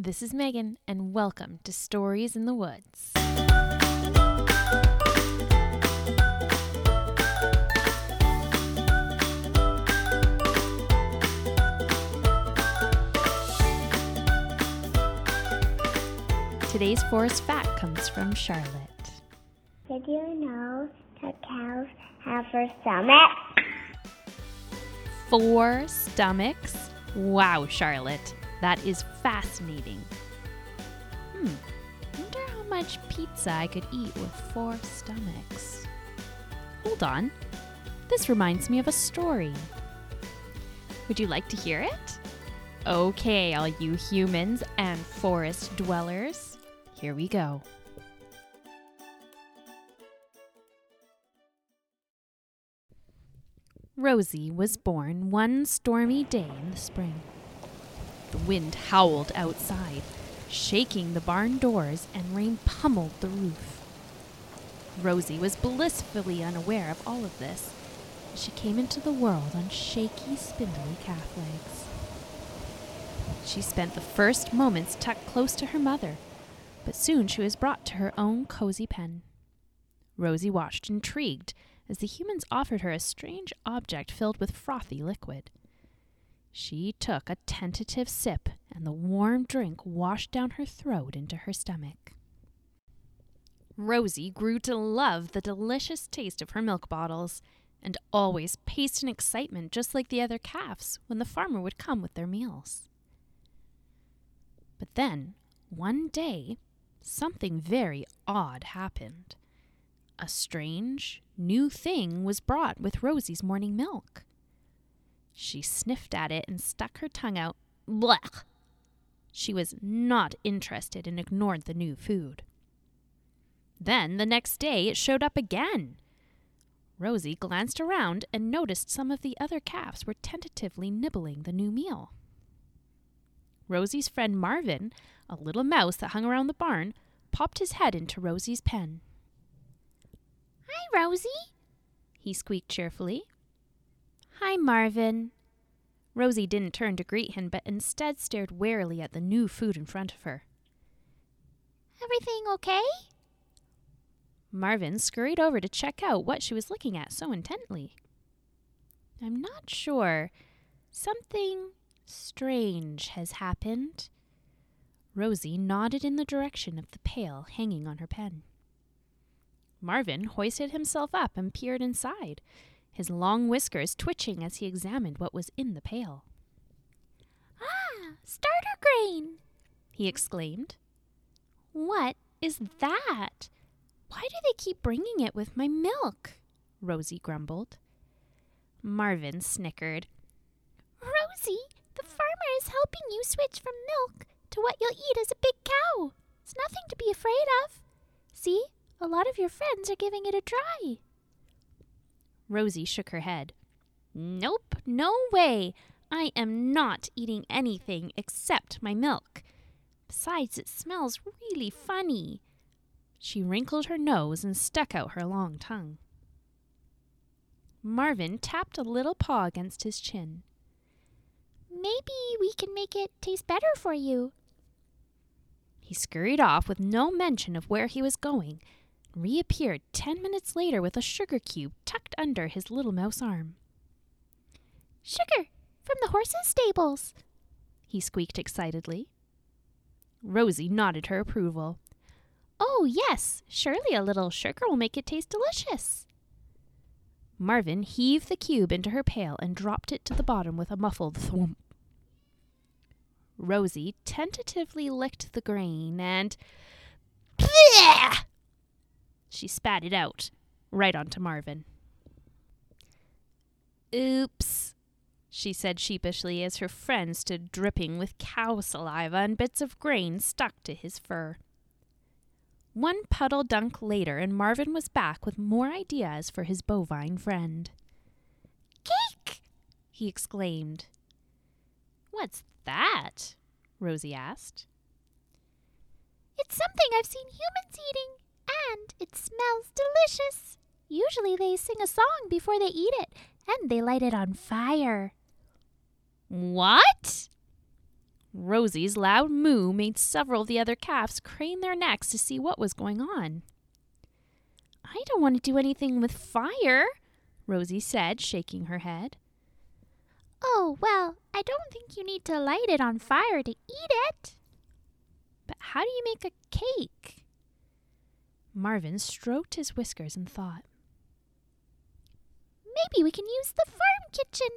This is Megan, and welcome to Stories in the Woods. Today's forest fact comes from Charlotte. Did you know that cows have four stomachs? Four stomachs? Wow, Charlotte, that is fascinating. Hmm, wonder how much pizza I could eat with four stomachs. Hold on, this reminds me of a story. Would you like to hear it? Okay, all you humans and forest dwellers, here we go. Rosie was born one stormy day in the spring. The wind howled outside, shaking the barn doors, and rain pummeled the roof. Rosie was blissfully unaware of all of this she came into the world on shaky, spindly calf legs. She spent the first moments tucked close to her mother, but soon she was brought to her own cozy pen. Rosie watched intrigued as the humans offered her a strange object filled with frothy liquid. She took a tentative sip, and the warm drink washed down her throat into her stomach. Rosie grew to love the delicious taste of her milk bottles, and always paced in excitement just like the other calves when the farmer would come with their meals. But then, one day, something very odd happened. A strange, new thing was brought with Rosie's morning milk. She sniffed at it and stuck her tongue out. Blech! She was not interested and ignored the new food. Then, the next day, it showed up again. Rosie glanced around and noticed some of the other calves were tentatively nibbling the new meal. Rosie's friend Marvin, a little mouse that hung around the barn, popped his head into Rosie's pen. Hi, Rosie, he squeaked cheerfully. Hi, Marvin. Rosie didn't turn to greet him, but instead stared warily at the new food in front of her. Everything okay? Marvin scurried over to check out what she was looking at so intently. I'm not sure. Something strange has happened. Rosie nodded in the direction of the pail hanging on her pen. Marvin hoisted himself up and peered inside, his long whiskers twitching as he examined what was in the pail. Ah, starter grain! he exclaimed. What is that? Why do they keep bringing it with my milk? Rosie grumbled. Marvin snickered. Rosie, the farmer is helping you switch from milk to what you'll eat as a big cow. It's nothing to be afraid of. See, a lot of your friends are giving it a try. Rosie shook her head. Mm. Nope, no way. I am not eating anything except my milk. Besides, it smells really funny. She wrinkled her nose and stuck out her long tongue. Marvin tapped a little paw against his chin. Maybe we can make it taste better for you. He scurried off with no mention of where he was going reappeared ten minutes later with a sugar cube tucked under his little mouse arm. Sugar from the horse's stables, he squeaked excitedly. Rosie nodded her approval. Oh, yes, surely a little sugar will make it taste delicious. Marvin heaved the cube into her pail and dropped it to the bottom with a muffled thwomp. Rosie tentatively licked the grain and. Bleh! She spat it out, right onto Marvin. Oops, she said sheepishly as her friend stood dripping with cow saliva and bits of grain stuck to his fur. One puddle dunk later, and Marvin was back with more ideas for his bovine friend. Cake! he exclaimed. What's that? Rosie asked. It's something I've seen humans eating and it smells delicious. Usually they sing a song before they eat it, and they light it on fire. What? Rosie's loud moo made several of the other calves crane their necks to see what was going on. I don't want to do anything with fire, Rosie said, shaking her head. Oh, well, I don't think you need to light it on fire to eat it. But how do you make a cake? Marvin stroked his whiskers and thought. Maybe we can use the farm kitchen.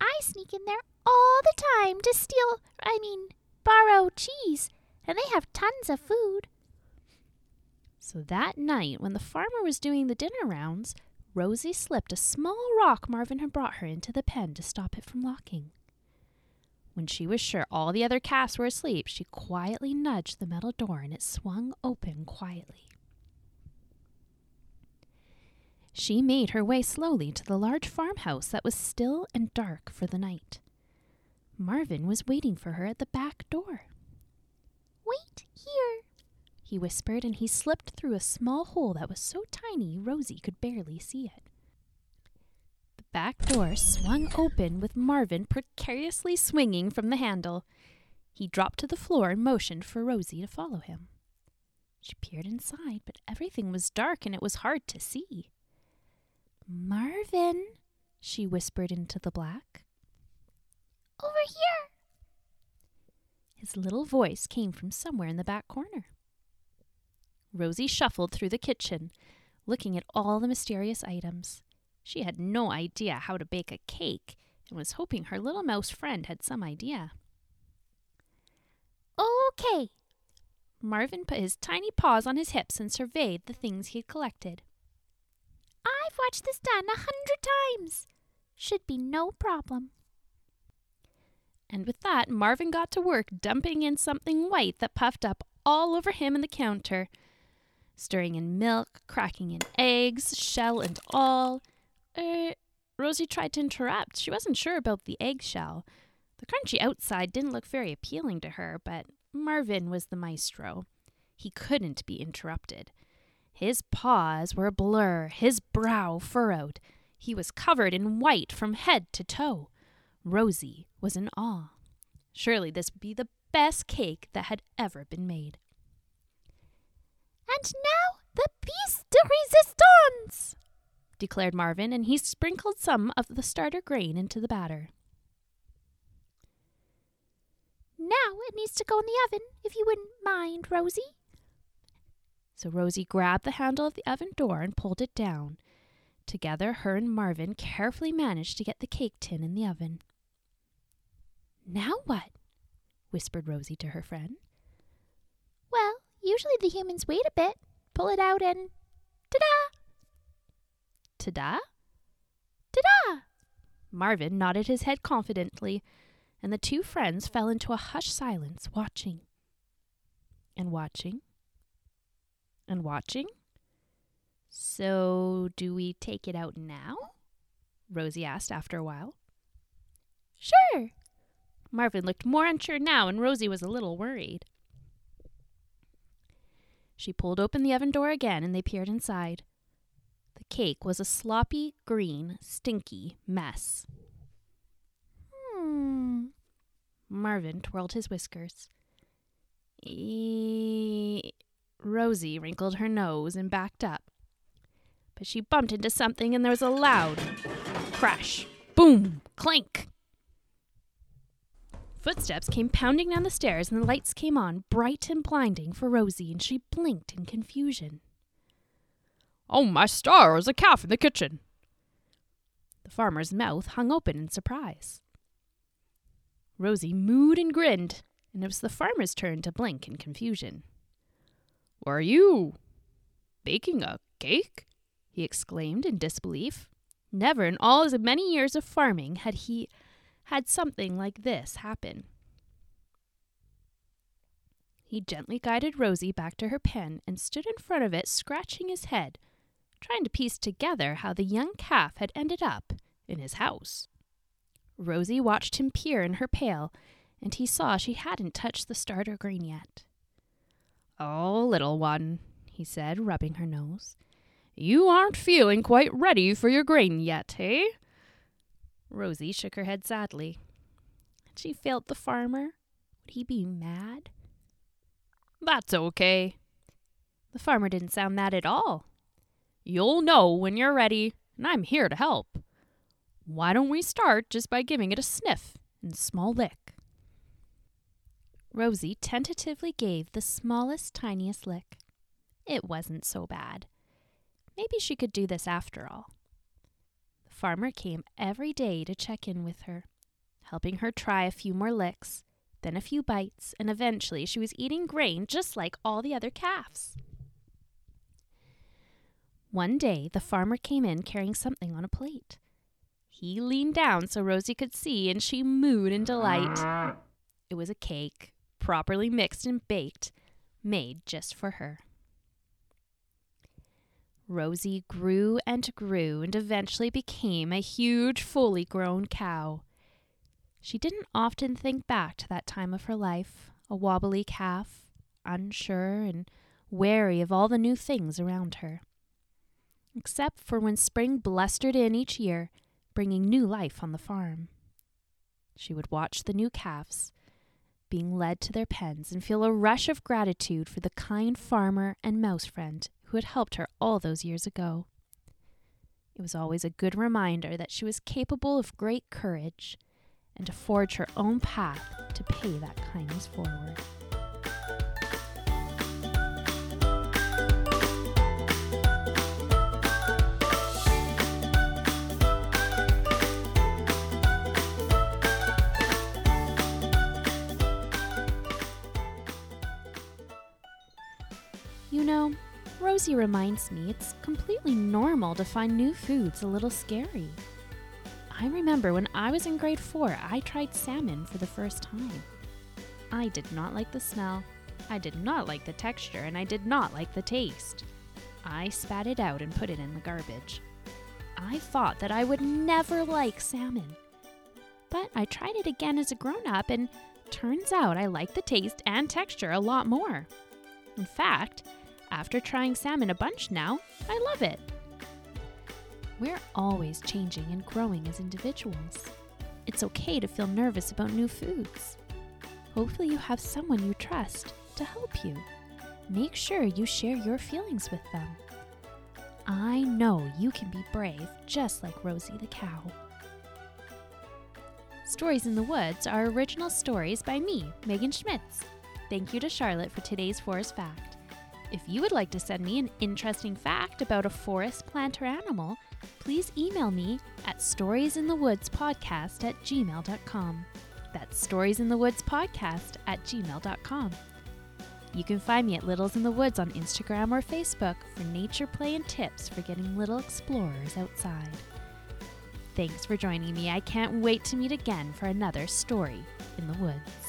I sneak in there all the time to steal, I mean, borrow cheese, and they have tons of food. So that night, when the farmer was doing the dinner rounds, Rosie slipped a small rock Marvin had brought her into the pen to stop it from locking. When she was sure all the other calves were asleep, she quietly nudged the metal door and it swung open quietly. She made her way slowly to the large farmhouse that was still and dark for the night. Marvin was waiting for her at the back door. Wait here, he whispered, and he slipped through a small hole that was so tiny Rosie could barely see it. The back door swung open with Marvin precariously swinging from the handle. He dropped to the floor and motioned for Rosie to follow him. She peered inside, but everything was dark and it was hard to see. Marvin, she whispered into the black. Over here. His little voice came from somewhere in the back corner. Rosie shuffled through the kitchen, looking at all the mysterious items. She had no idea how to bake a cake and was hoping her little mouse friend had some idea. Okay. Marvin put his tiny paws on his hips and surveyed the things he had collected. I've watched this done a hundred times. Should be no problem. And with that, Marvin got to work dumping in something white that puffed up all over him and the counter stirring in milk, cracking in eggs, shell and all. Er, Rosie tried to interrupt. She wasn't sure about the eggshell. The crunchy outside didn't look very appealing to her, but Marvin was the maestro. He couldn't be interrupted. His paws were a blur, his brow furrowed. He was covered in white from head to toe. Rosie was in awe. Surely this would be the best cake that had ever been made. And now the piece de resistance, declared Marvin, and he sprinkled some of the starter grain into the batter. Now it needs to go in the oven, if you wouldn't mind, Rosie. So Rosie grabbed the handle of the oven door and pulled it down. Together, her and Marvin carefully managed to get the cake tin in the oven. Now what? whispered Rosie to her friend. Well, Usually the humans wait a bit, pull it out, and ta da! Ta da? Ta da! Marvin nodded his head confidently, and the two friends fell into a hushed silence, watching and watching and watching. So, do we take it out now? Rosie asked after a while. Sure. Marvin looked more unsure now, and Rosie was a little worried. She pulled open the oven door again and they peered inside. The cake was a sloppy, green, stinky mess. Hmm. Marvin twirled his whiskers. E- Rosie wrinkled her nose and backed up. But she bumped into something and there was a loud crash, boom, clink. Footsteps came pounding down the stairs, and the lights came on, bright and blinding, for Rosie, and she blinked in confusion. Oh, my stars, a calf in the kitchen! The farmer's mouth hung open in surprise. Rosie mooed and grinned, and it was the farmer's turn to blink in confusion. Were you baking a cake? he exclaimed in disbelief. Never in all his many years of farming had he had something like this happen. He gently guided Rosie back to her pen and stood in front of it, scratching his head, trying to piece together how the young calf had ended up in his house. Rosie watched him peer in her pail, and he saw she hadn't touched the starter grain yet. Oh, little one, he said, rubbing her nose. You aren't feeling quite ready for your grain yet, eh? Rosie shook her head sadly. She felt the farmer Would he be mad? That's okay. The farmer didn't sound mad at all. You'll know when you're ready, and I'm here to help. Why don't we start just by giving it a sniff and small lick? Rosie tentatively gave the smallest, tiniest lick. It wasn't so bad. Maybe she could do this after all. The farmer came every day to check in with her, helping her try a few more licks, then a few bites, and eventually she was eating grain just like all the other calves. One day, the farmer came in carrying something on a plate. He leaned down so Rosie could see, and she mooed in delight. It was a cake, properly mixed and baked, made just for her. Rosie grew and grew and eventually became a huge, fully grown cow. She didn't often think back to that time of her life, a wobbly calf, unsure and wary of all the new things around her. Except for when spring blustered in each year, bringing new life on the farm. She would watch the new calves being led to their pens and feel a rush of gratitude for the kind farmer and mouse friend who had helped her all those years ago. It was always a good reminder that she was capable of great courage and to forge her own path to pay that kindness forward. Know, Rosie reminds me it's completely normal to find new foods a little scary. I remember when I was in grade four, I tried salmon for the first time. I did not like the smell, I did not like the texture, and I did not like the taste. I spat it out and put it in the garbage. I thought that I would never like salmon. But I tried it again as a grown up, and turns out I like the taste and texture a lot more. In fact, after trying salmon a bunch now, I love it. We're always changing and growing as individuals. It's okay to feel nervous about new foods. Hopefully, you have someone you trust to help you. Make sure you share your feelings with them. I know you can be brave just like Rosie the cow. Stories in the Woods are original stories by me, Megan Schmitz. Thank you to Charlotte for today's forest fact. If you would like to send me an interesting fact about a forest, plant, or animal, please email me at storiesinthewoodspodcast at gmail.com. That's storiesinthewoodspodcast at gmail.com. You can find me at Littles in the Woods on Instagram or Facebook for nature play and tips for getting little explorers outside. Thanks for joining me. I can't wait to meet again for another story in the woods.